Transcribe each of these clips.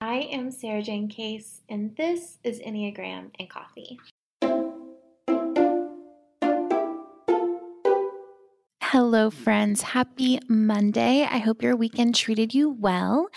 I am Sarajane Case, and this is Enneagram and Coffee. Hello, friends. Happy Monday. I hope your weekend treated you well.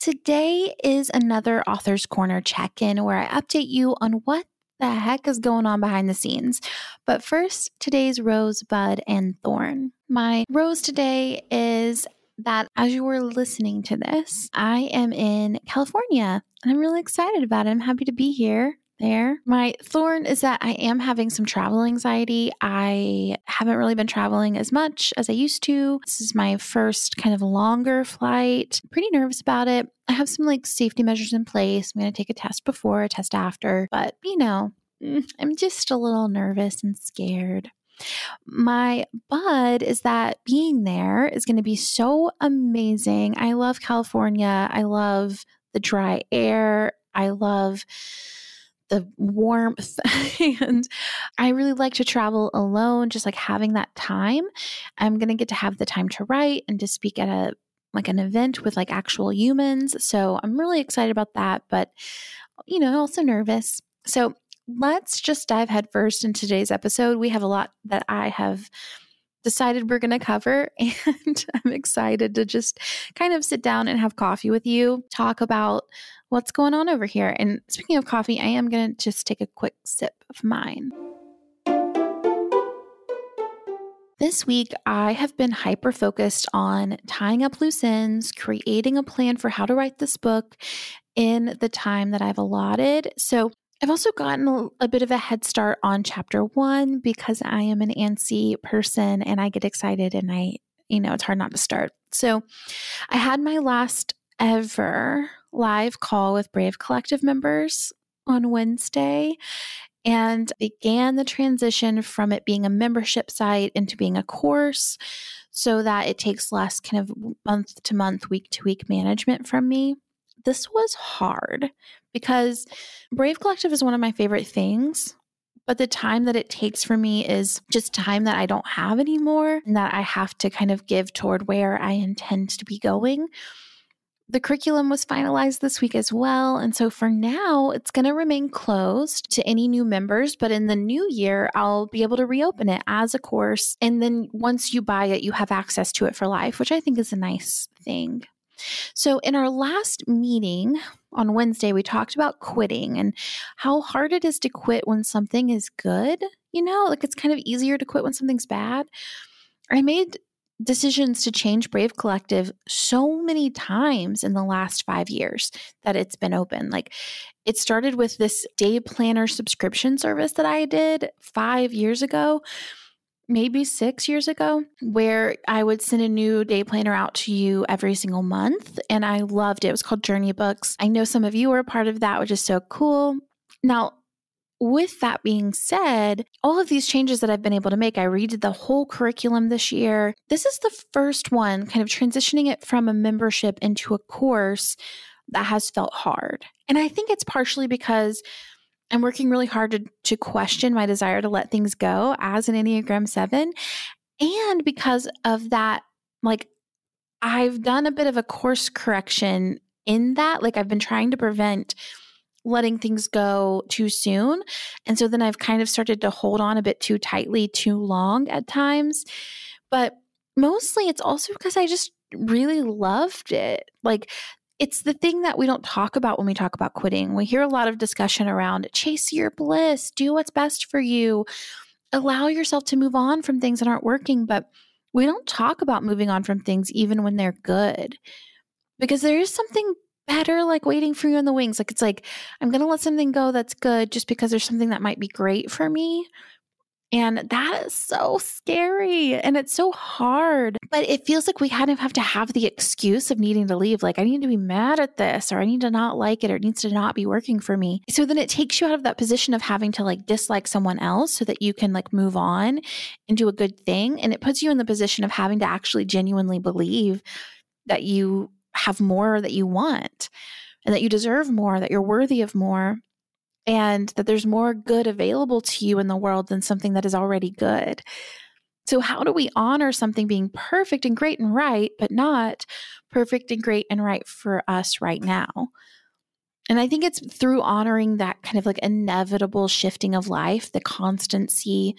Today is another Author's Corner check in where I update you on what the heck is going on behind the scenes. But first, today's rose, bud, and thorn. My rose today is that as you were listening to this, I am in California and I'm really excited about it. I'm happy to be here. There. My thorn is that I am having some travel anxiety. I haven't really been traveling as much as I used to. This is my first kind of longer flight. Pretty nervous about it. I have some like safety measures in place. I'm going to take a test before, a test after, but you know, mm, I'm just a little nervous and scared. My bud is that being there is going to be so amazing. I love California. I love the dry air. I love the warmth. and I really like to travel alone, just like having that time. I'm going to get to have the time to write and to speak at a like an event with like actual humans. So I'm really excited about that, but you know, also nervous. So let's just dive headfirst in today's episode. We have a lot that I have decided we're going to cover, and I'm excited to just kind of sit down and have coffee with you, talk about what's going on over here. And speaking of coffee, I am going to just take a quick sip of mine. This week, I have been hyper focused on tying up loose ends, creating a plan for how to write this book in the time that I've allotted. So, I've also gotten a, bit of a head start on chapter one because I am an antsy person and I get excited and I, you know, it's hard not to start. So I had my last ever live call with Brave Collective members on Wednesday and began the transition from it being a membership site into being a course so that it takes less kind of month to month, week to week management from me this was hard because Brave Collective is one of my favorite things. But the time that it takes for me is just time that I don't have anymore and that I have to kind of give toward where I intend to be going. The curriculum was finalized this week as well. And so for now, it's going to remain closed to any new members. But in the new year, I'll be able to reopen it as a course. And then once you buy it, you have access to it for life, which I think is a nice thing. So, in our last meeting on Wednesday, we talked about quitting and how hard it is to quit when something is good. You know, like it's kind of easier to quit when something's bad. I made decisions to change Brave Collective so many times in the last five years that it's been open. Like it started with this day planner subscription service that I did five years ago maybe six years ago, where I would send a new day planner out to you every single month. And I loved it. It was called Journey Books. I know some of you were a part of that, which is so cool. Now, with that being said, all of these changes that I've been able to make, I redid the whole curriculum this year. This is the first one, kind of transitioning it from a membership into a course that has felt hard. And I think it's partially because I'm working really hard to, to question my desire to let things go as an Enneagram 7. And because of that, like I've done a bit of a course correction in that. Like I've been trying to prevent letting things go too soon. And so then I've kind of started to hold on a bit too tightly too long at times. But mostly it's also because I just really loved it. Like it's the thing that we don't talk about when we talk about quitting. We hear a lot of discussion around chase your bliss, do what's best for you, allow yourself to move on from things that aren't working. But we don't talk about moving on from things even when they're good because there is something better like waiting for you in the wings. Like it's like, I'm going to let something go that's good just because there's something that might be great for me and that is so scary and it's so hard. But it feels like we kind of have to have the excuse of needing to leave. Like, I need to be mad at this, or I need to not like it, or it needs to not be working for me. So then it takes you out of that position of having to like dislike someone else so that you can like move on and do a good thing. And it puts you in the position of having to actually genuinely believe that you have more that you want and that you deserve more, that you're worthy of more and that there's more good available to you in the world than something that is already good. So, how do we honor something being perfect and great and right, but not perfect and great and right for us right now? And I think it's through honoring that kind of like inevitable shifting of life, the constancy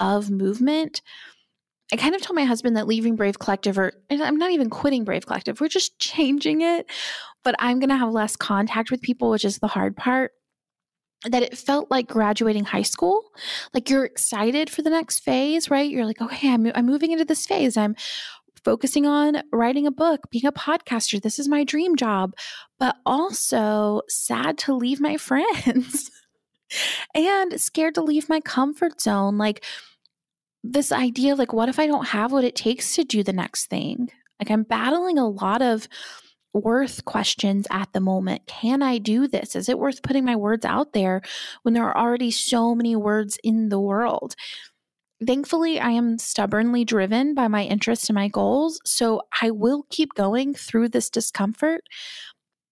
of movement. I kind of told my husband that leaving Brave Collective, or I'm not even quitting Brave Collective, we're just changing it, but I'm going to have less contact with people, which is the hard part. That it felt like graduating high school. Like you're excited for the next phase, right? You're like, okay, I'm, I'm moving into this phase. I'm focusing on writing a book, being a podcaster. This is my dream job, but also sad to leave my friends and scared to leave my comfort zone. Like this idea like, what if I don't have what it takes to do the next thing? Like I'm battling a lot of worth questions at the moment. Can I do this? Is it worth putting my words out there when there are already so many words in the world? Thankfully, I am stubbornly driven by my interests and my goals. So I will keep going through this discomfort,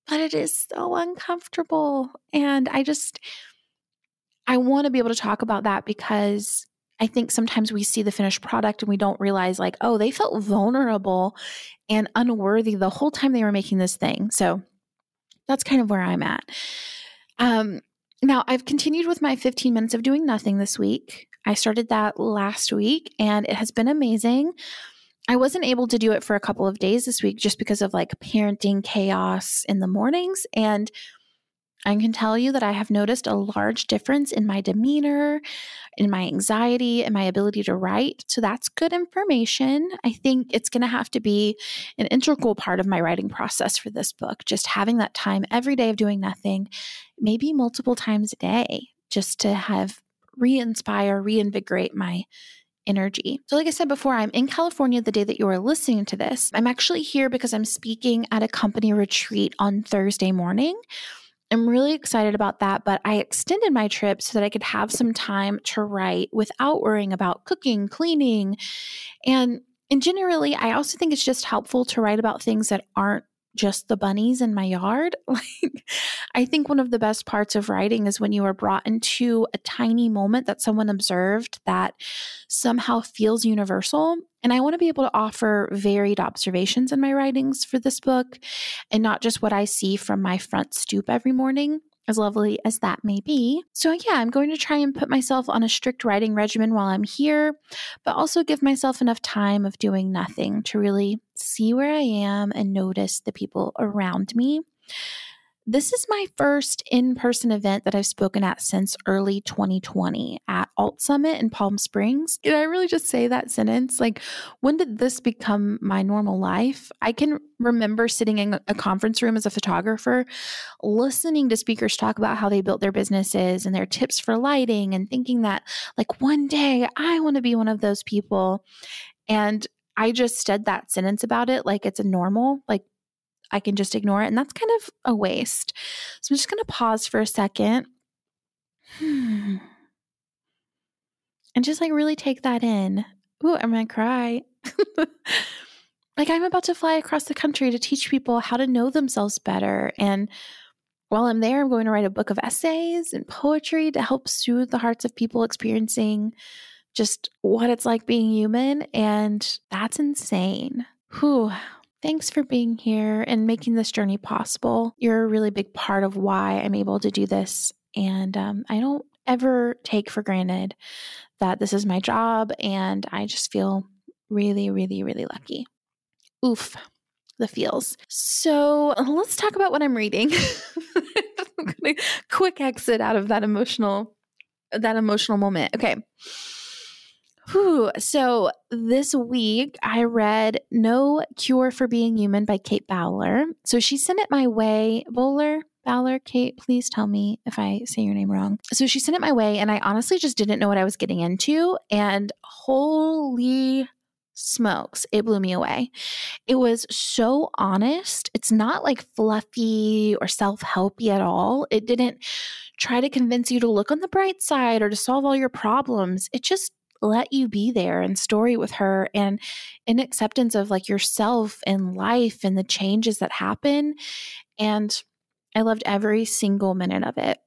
but it is so uncomfortable. And I just, I want to be able to talk about that because I think sometimes we see the finished product and we don't realize, like, oh, they felt vulnerable and unworthy the whole time they were making this thing. So that's kind of where I'm at. Um, now, I've continued with my 15 minutes of doing nothing this week. I started that last week and it has been amazing. I wasn't able to do it for a couple of days this week just because of like parenting chaos in the mornings. And I can tell you that I have noticed a large difference in my demeanor, in my anxiety, and my ability to write. So that's good information. I think it's going to have to be an integral part of my writing process for this book, just having that time every day of doing nothing, maybe multiple times a day, just to have re inspire, reinvigorate my energy. So, like I said before, I'm in California the day that you are listening to this. I'm actually here because I'm speaking at a company retreat on Thursday morning. I'm really excited about that, but I extended my trip so that I could have some time to write without worrying about cooking, cleaning, and and generally, I also think it's just helpful to write about things that aren't just the bunnies in my yard. Like, I think one of the best parts of writing is when you are brought into a tiny moment that someone observed that somehow feels universal. And I want to be able to offer varied observations in my writings for this book and not just what I see from my front stoop every morning as lovely as that may be. So, yeah, I'm going to try and put myself on a strict writing regimen while I'm here, but also give myself enough time of doing nothing to really see where I am and notice the people around me. This is my first in person event that I've spoken at since early 2020 at Alt Summit in Palm Springs. Did I really just say that sentence? Like, when did this become my normal life? I can remember sitting in a conference room as a photographer, listening to speakers talk about how they built their businesses and their tips for lighting, and thinking that, like, one day I want to be one of those people. And I just said that sentence about it like it's a normal, like I can just ignore it. And that's kind of a waste. So I'm just going to pause for a second hmm. and just like really take that in. Ooh, I'm going to cry. like I'm about to fly across the country to teach people how to know themselves better. And while I'm there, I'm going to write a book of essays and poetry to help soothe the hearts of people experiencing just what it's like being human. And that's insane. Whew. Thanks for being here and making this journey possible. You're a really big part of why I'm able to do this. And um, I don't ever take for granted that this is my job. And I just feel really, really, really lucky. Oof, the feels. So let's talk about what I'm reading. quick exit out of that emotional that emotional moment. Okay. Whew. So this week I read No Cure for Being Human by Kate Bowler. So she sent it my way. Bowler, Bowler, Kate, please tell me if I say your name wrong. So she sent it my way, and I honestly just didn't know what I was getting into. And holy smokes, it blew me away. It was so honest. It's not like fluffy or self helpy at all. It didn't try to convince you to look on the bright side or to solve all your problems. It just let you be there and story with her and in acceptance of like yourself and life and the changes that happen. And I loved every single minute of it.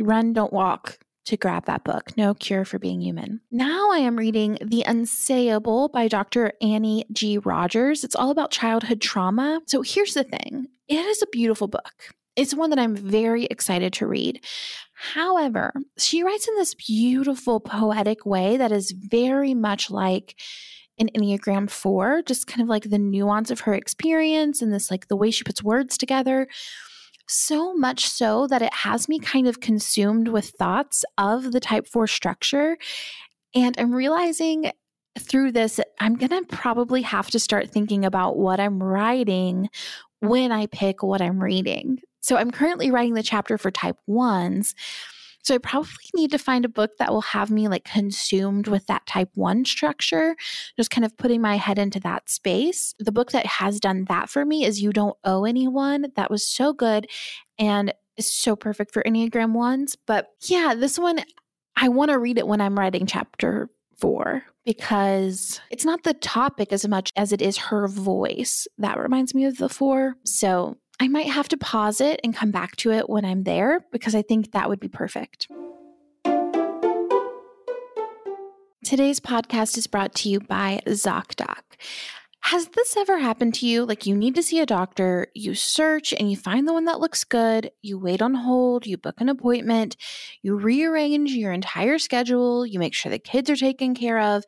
Run, don't walk to grab that book, No Cure for Being Human. Now I am reading The Unsayable by Dr. Annie G. Rogers. It's all about childhood trauma. So here's the thing it is a beautiful book. It's one that I'm very excited to read. However, she writes in this beautiful, poetic way that is very much like an Enneagram 4, just kind of like the nuance of her experience and this, like the way she puts words together. So much so that it has me kind of consumed with thoughts of the type 4 structure. And I'm realizing through this, I'm going to probably have to start thinking about what I'm writing when I pick what I'm reading. So I'm currently writing the chapter for type ones. So I probably need to find a book that will have me like consumed with that type one structure, just kind of putting my head into that space. The book that has done that for me is You Don't Owe Anyone. That was so good and is so perfect for Enneagram ones. But yeah, this one, I want to read it when I'm writing chapter four because it's not the topic as much as it is her voice. That reminds me of the four. So I might have to pause it and come back to it when I'm there because I think that would be perfect. Today's podcast is brought to you by ZocDoc. Has this ever happened to you? Like, you need to see a doctor, you search and you find the one that looks good, you wait on hold, you book an appointment, you rearrange your entire schedule, you make sure the kids are taken care of.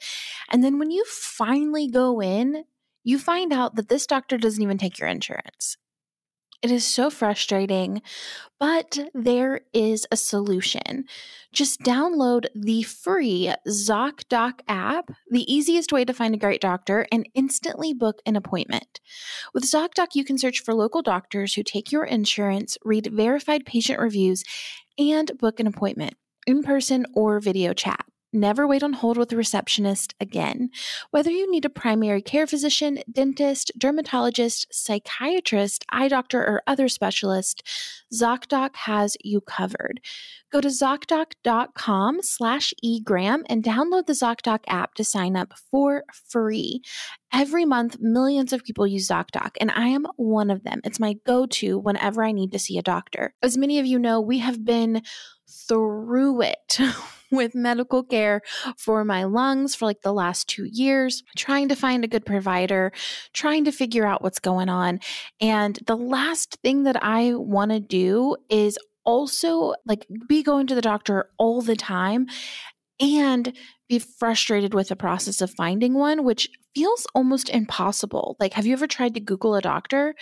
And then when you finally go in, you find out that this doctor doesn't even take your insurance. It is so frustrating, but there is a solution. Just download the free ZocDoc app, the easiest way to find a great doctor, and instantly book an appointment. With ZocDoc, you can search for local doctors who take your insurance, read verified patient reviews, and book an appointment in person or video chat. Never wait on hold with a receptionist again. Whether you need a primary care physician, dentist, dermatologist, psychiatrist, eye doctor, or other specialist, ZocDoc has you covered. Go to ZocDoc.com slash egram and download the ZocDoc app to sign up for free. Every month, millions of people use ZocDoc, and I am one of them. It's my go to whenever I need to see a doctor. As many of you know, we have been through it with medical care for my lungs for like the last two years, trying to find a good provider, trying to figure out what's going on. And the last thing that I want to do is also like be going to the doctor all the time and be frustrated with the process of finding one, which feels almost impossible. Like, have you ever tried to Google a doctor?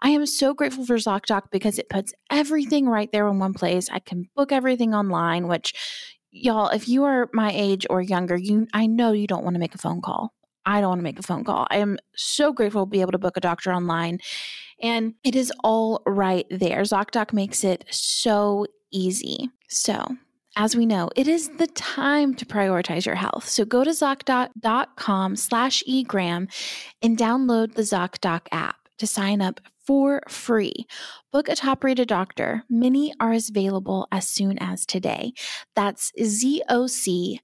I am so grateful for ZocDoc because it puts everything right there in one place. I can book everything online, which y'all, if you are my age or younger, you I know you don't want to make a phone call. I don't want to make a phone call. I am so grateful to be able to book a doctor online. And it is all right there. ZocDoc makes it so easy. So, as we know, it is the time to prioritize your health. So go to ZocDoc.com slash egram and download the ZocDoc app to sign up for free. Book a top rated doctor. Many are available as soon as today. That's zocdoc.com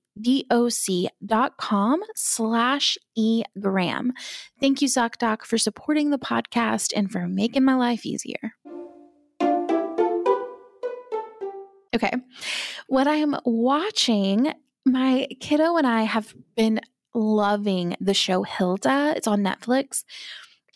slash egram. Thank you, ZocDoc, for supporting the podcast and for making my life easier. Okay. What I am watching, my kiddo and I have been loving the show Hilda. It's on Netflix.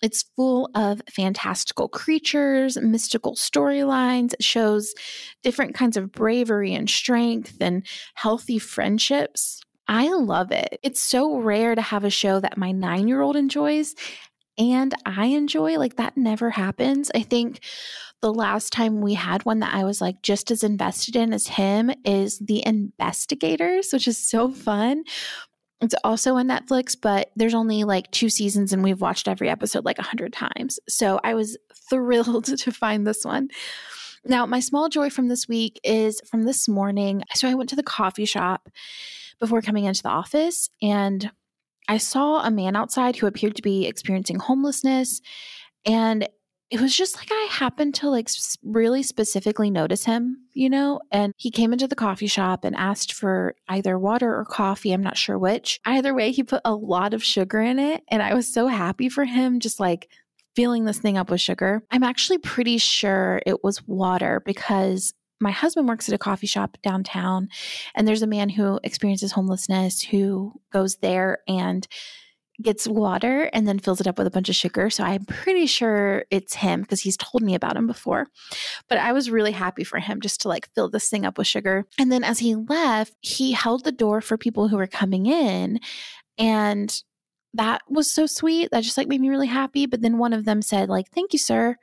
It's full of fantastical creatures, mystical storylines. It shows different kinds of bravery and strength and healthy friendships. I love it. It's so rare to have a show that my nine year old enjoys and I enjoy. Like, that never happens. I think the last time we had one that I was like just as invested in as him is The Investigators, which is so fun. It's also on Netflix, but there's only like two seasons and we've watched every episode like a hundred times. So I was thrilled to find this one. Now, my small joy from this week is from this morning. So I went to the coffee shop before coming into the office and I saw a man outside who appeared to be experiencing homelessness. And it was just like I happened to like really specifically notice him, you know, and he came into the coffee shop and asked for either water or coffee. I'm not sure which. Either way, he put a lot of sugar in it. And I was so happy for him, just like filling this thing up with sugar. I'm actually pretty sure it was water because my husband works at a coffee shop downtown and there's a man who experiences homelessness who goes there and gets water and then fills it up with a bunch of sugar. So I'm pretty sure it's him because he's told me about him before. But I was really happy for him just to like fill this thing up with sugar. And then as he left, he held the door for people who were coming in. And that was so sweet. That just like made me really happy. But then one of them said, like, thank you, sir.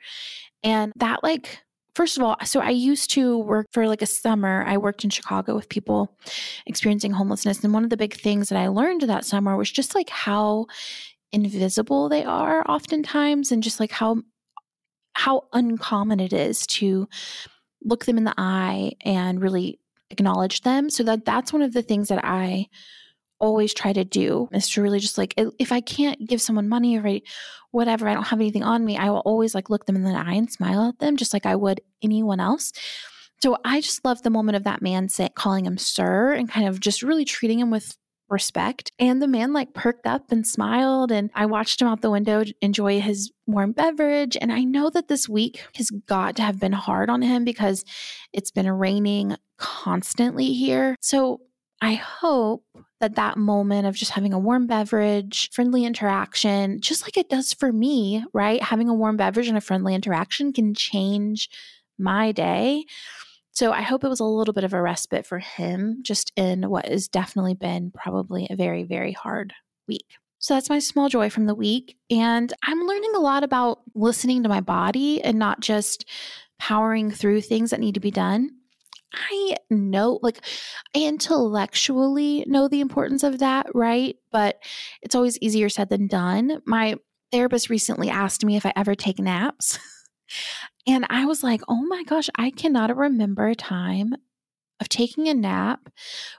And that like First of all, so I used to work for like a summer. I worked in Chicago with people experiencing homelessness. And one of the big things that I learned that summer was just like how invisible they are oftentimes and just like how how uncommon it is to look them in the eye and really acknowledge them so that that's one of the things that I always try to do is to really just like if I can't give someone money or whatever, I don't have anything on me, I will always like look them in the eye and smile at them just like I would anyone else. So I just love the moment of that man say, calling him sir and kind of just really treating him with respect. And the man like perked up and smiled. And I watched him out the window enjoy his warm beverage. And I know that this week has got to have been hard on him because it's been raining constantly here. So I hope that that moment of just having a warm beverage, friendly interaction, just like it does for me, right? Having a warm beverage and a friendly interaction can change my day. So I hope it was a little bit of a respite for him, just in what has definitely been probably a very, very hard week. So that's my small joy from the week. And I'm learning a lot about listening to my body and not just powering through things that need to be done. I know, like, I intellectually know the importance of that, right? But it's always easier said than done. My therapist recently asked me if I ever take naps. and I was like, oh my gosh, I cannot remember a time of taking a nap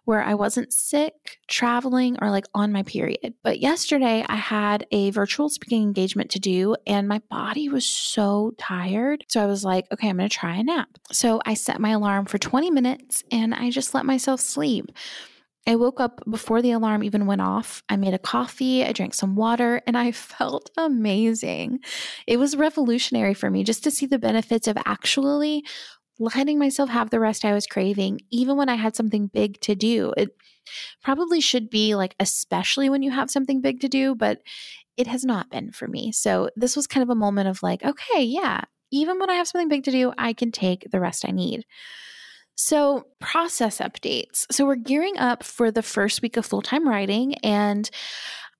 where I wasn't sick, traveling, or like on my period. But yesterday I had a virtual speaking engagement to do and my body was so tired. So I was like, okay, I'm going to try a nap. So I set my alarm for 20 minutes and I just let myself sleep. I woke up before the alarm even went off. I made a coffee, I drank some water, and I felt amazing. It was revolutionary for me just to see the benefits of actually letting myself have the rest I was craving, even when I had something big to do. It probably should be like, especially when you have something big to do, but it has not been for me. So this was kind of a moment of like, okay, yeah, even when I have something big to do, I can take the rest I need. So, process updates. So, we're gearing up for the first week of full time writing, and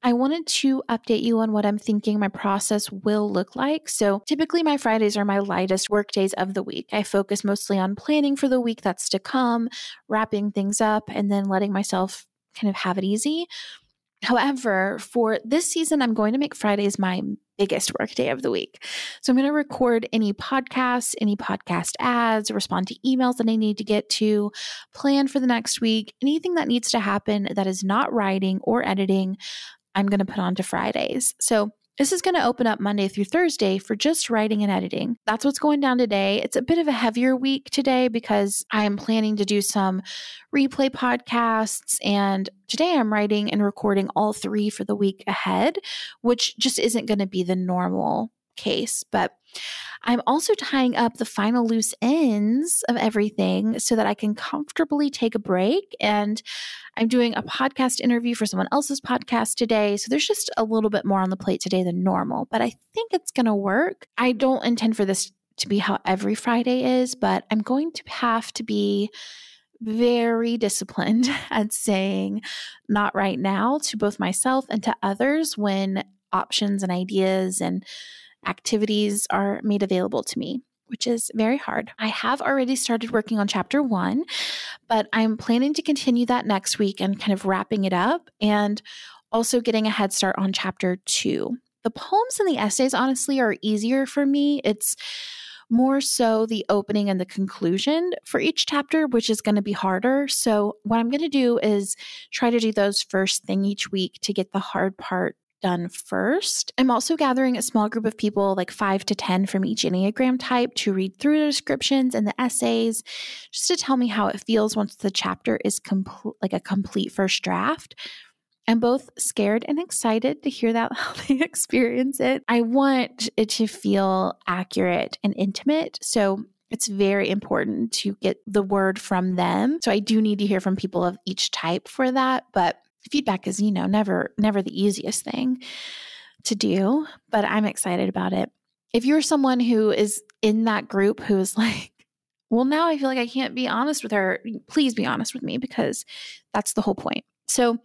I wanted to update you on what I'm thinking my process will look like. So, typically, my Fridays are my lightest work days of the week. I focus mostly on planning for the week that's to come, wrapping things up, and then letting myself kind of have it easy. However, for this season, I'm going to make Fridays my biggest work day of the week. So I'm going to record any podcasts, any podcast ads, respond to emails that I need to get to, plan for the next week, anything that needs to happen that is not writing or editing. I'm going to put on to Fridays. So this is going to open up Monday through Thursday for just writing and editing. That's what's going down today. It's a bit of a heavier week today because I am planning to do some replay podcasts. And today I'm writing and recording all three for the week ahead, which just isn't going to be the normal case. But I'm also tying up the final loose ends of everything so that I can comfortably take a break. And I'm doing a podcast interview for someone else's podcast today. So there's just a little bit more on the plate today than normal, but I think it's going to work. I don't intend for this to be how every Friday is, but I'm going to have to be very disciplined at saying not right now to both myself and to others when options and ideas and activities are made available to me which is very hard. I have already started working on chapter one, but I'm planning to continue that next week and kind of wrapping it up and also getting a head start on chapter two. The poems and the essays, honestly, are easier for me. It's more so the opening and the conclusion for each chapter, which is going to be harder. So, what I'm going to do is try to do those first thing each week to get the hard part done first. I'm also gathering a small group of people, like five to 10 from each Enneagram type, to read through the descriptions and the essays, just to tell me how it feels once the chapter is complete, like a complete first draft. I'm both scared and excited to hear that how they experience it. I want it to feel accurate and intimate. So it's very important to get the word from them. So I do need to hear from people of each type for that. But feedback is, you know, never never the easiest thing to do, but I'm excited about it. If you're someone who is in that group who is like, well, now I feel like I can't be honest with her, please be honest with me because that's the whole point. So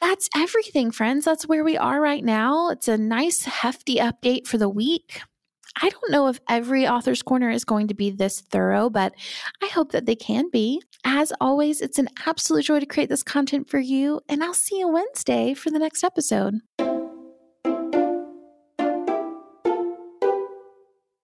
that's everything, friends. That's where we are right now. It's a nice, hefty update for the week. I don't know if every author's corner is going to be this thorough, but I hope that they can be. As always, it's an absolute joy to create this content for you, and I'll see you Wednesday for the next episode.